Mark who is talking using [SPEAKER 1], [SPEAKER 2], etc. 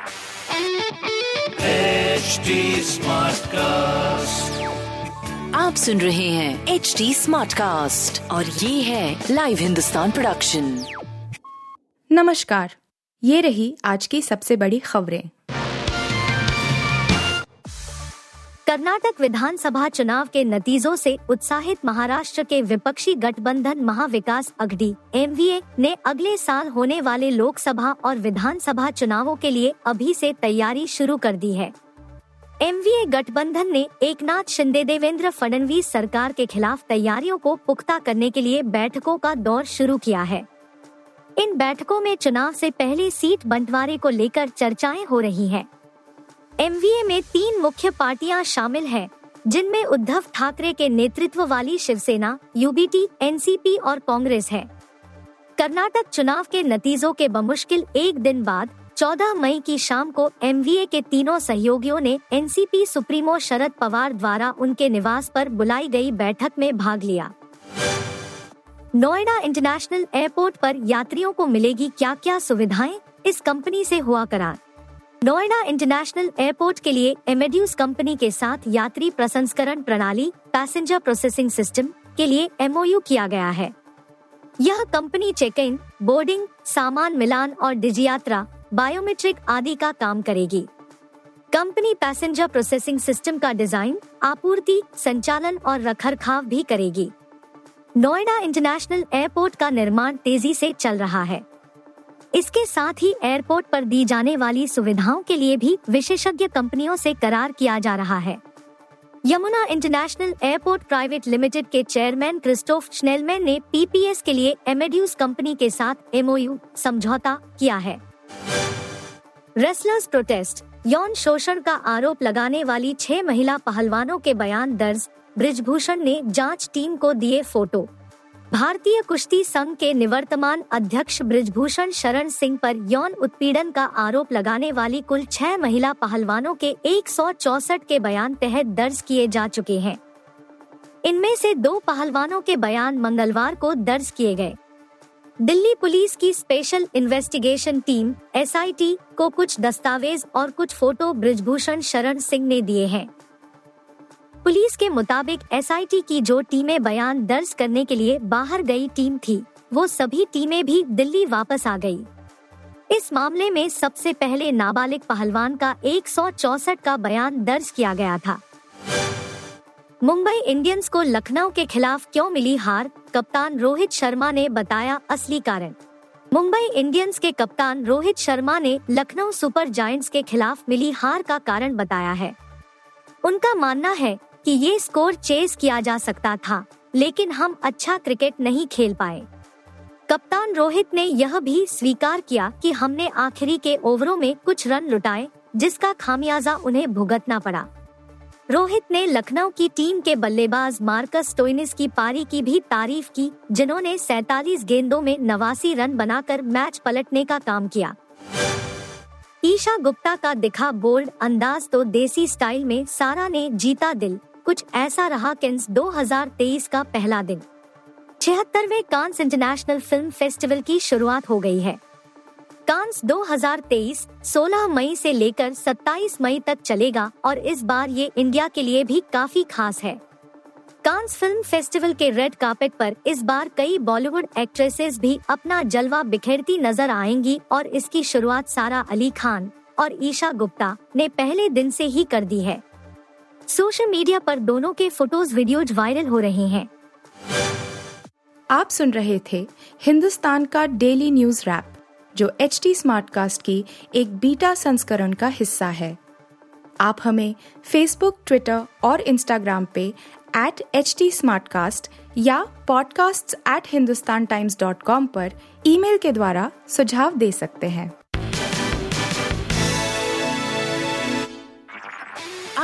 [SPEAKER 1] HD cast
[SPEAKER 2] आप सुन रहे हैं एच डी स्मार्ट कास्ट और ये है लाइव हिंदुस्तान प्रोडक्शन
[SPEAKER 3] नमस्कार ये रही आज की सबसे बड़ी खबरें।
[SPEAKER 4] कर्नाटक विधानसभा चुनाव के नतीजों से उत्साहित महाराष्ट्र के विपक्षी गठबंधन महाविकास अघड़ी एम ने अगले साल होने वाले लोकसभा और विधानसभा चुनावों के लिए अभी से तैयारी शुरू कर दी है एमवीए गठबंधन ने एकनाथ शिंदे, देवेंद्र फडणवीस सरकार के खिलाफ तैयारियों को पुख्ता करने के लिए बैठकों का दौर शुरू किया है इन बैठकों में चुनाव से पहले सीट बंटवारे को लेकर चर्चाएँ हो रही हैं। एमवीए में तीन मुख्य पार्टियाँ शामिल हैं, जिनमें उद्धव ठाकरे के नेतृत्व वाली शिवसेना यूबीटी एनसीपी और कांग्रेस है। कर्नाटक चुनाव के नतीजों के बमुश्किल एक दिन बाद 14 मई की शाम को एमवीए के तीनों सहयोगियों ने एनसीपी सुप्रीमो शरद पवार द्वारा उनके निवास पर बुलाई गई बैठक में भाग लिया। नोएडा इंटरनेशनल एयरपोर्ट पर यात्रियों को मिलेगी क्या क्या सुविधाएँ? इस कंपनी से हुआ करार। नोएडा इंटरनेशनल एयरपोर्ट के लिए एमेड्यूस कंपनी के साथ यात्री प्रसंस्करण प्रणाली, पैसेंजर प्रोसेसिंग सिस्टम के लिए एमओयू किया गया है। यह कंपनी चेक इन बोर्डिंग, सामान मिलान और डिजी यात्रा बायोमेट्रिक आदि का काम करेगी। कंपनी पैसेंजर प्रोसेसिंग सिस्टम का डिज़ाइन, आपूर्ति, संचालन और रखरखाव भी करेगी। नोएडा इंटरनेशनल एयरपोर्ट का निर्माण तेज़ी से चल रहा है। इसके साथ ही एयरपोर्ट पर दी जाने वाली सुविधाओं के लिए भी विशेषज्ञ कंपनियों से करार किया जा रहा है। Yamuna international airport private limited के चेयरमैन क्रिस्टोफ स्नेलमैन ने पीपीएस के लिए एमेड्यूस कंपनी के साथ एमओयू समझौता किया है। रेसलर्स प्रोटेस्ट, यौन शोषण का आरोप लगाने वाली छह महिला पहलवानों के बयान दर्ज, ब्रिजभूषण ने जाँच टीम को दिए फ़ोटो। भारतीय कुश्ती संघ के निवर्तमान अध्यक्ष ब्रिजभूषण शरण सिंह पर यौन उत्पीड़न का आरोप लगाने वाली कुल छह महिला पहलवानों के एक के बयान तहत दर्ज किए जा चुके हैं। इनमें से दो पहलवानों के बयान मंगलवार को दर्ज किए गए। दिल्ली पुलिस की स्पेशल इन्वेस्टिगेशन टीम एस को कुछ दस्तावेज़ और कुछ फ़ोटो ब्रिजभूषण शरण सिंह ने दिए हैं। पुलिस के मुताबिक एसआईटी की जो टीमें बयान दर्ज करने के लिए बाहर गई टीम थी, वो सभी टीमें भी दिल्ली वापस आ गई। इस मामले में सबसे पहले नाबालिग पहलवान का एक का बयान दर्ज किया गया था। मुंबई इंडियंस को लखनऊ के खिलाफ क्यों मिली हार, कप्तान रोहित शर्मा ने बताया असली कारण। मुंबई इंडियंस के कप्तान रोहित शर्मा ने लखनऊ सुपर जायंट्स के खिलाफ मिली हार का कारण बताया है। उनका मानना है कि ये स्कोर चेस किया जा सकता था, लेकिन हम अच्छा क्रिकेट नहीं खेल पाए। कप्तान रोहित ने यह भी स्वीकार किया कि हमने आखिरी के ओवरों में कुछ रन लुटाए, जिसका खामियाजा उन्हें भुगतना पड़ा। रोहित ने लखनऊ की टीम के बल्लेबाज मार्कस टोइनिस की पारी की भी तारीफ़ की, जिन्होंने 47 गेंदों में नवासी रन बनाकर मैच पलटने का काम किया। ईशा गुप्ता का दिखा बोल्ड अंदाज तो देसी स्टाइल में सारा ने जीता दिल। कुछ ऐसा रहा किन्स 2023 का पहला दिन। छिहत्तरवे कांस इंटरनेशनल फ़िल्म फेस्टिवल की शुरुआत हो गई है। कांस 2023 16 मई से लेकर 27 मई तक चलेगा और इस बार ये इंडिया के लिए भी काफ़ी खास है। कांस फ़िल्म फेस्टिवल के रेड कार्पेट पर इस बार कई बॉलीवुड एक्ट्रेसेस भी अपना जलवा बिखेरती नज़र आएँगी और इसकी शुरुआत सारा अली खान और ईशा गुप्ता ने पहले दिन से ही कर दी है। सोशल मीडिया पर दोनों के फ़ोटोज़, वीडियोज़ वायरल हो रहे हैं।
[SPEAKER 3] आप सुन रहे थे हिंदुस्तान का डेली न्यूज़ रैप, जो एच टी स्मार्ट कास्ट की एक बीटा संस्करण का हिस्सा है। आप हमें फेसबुक ट्विटर और इंस्टाग्राम पे एट एच टी या podcasts@hindustantimes.com पर ईमेल के द्वारा सुझाव दे सकते हैं।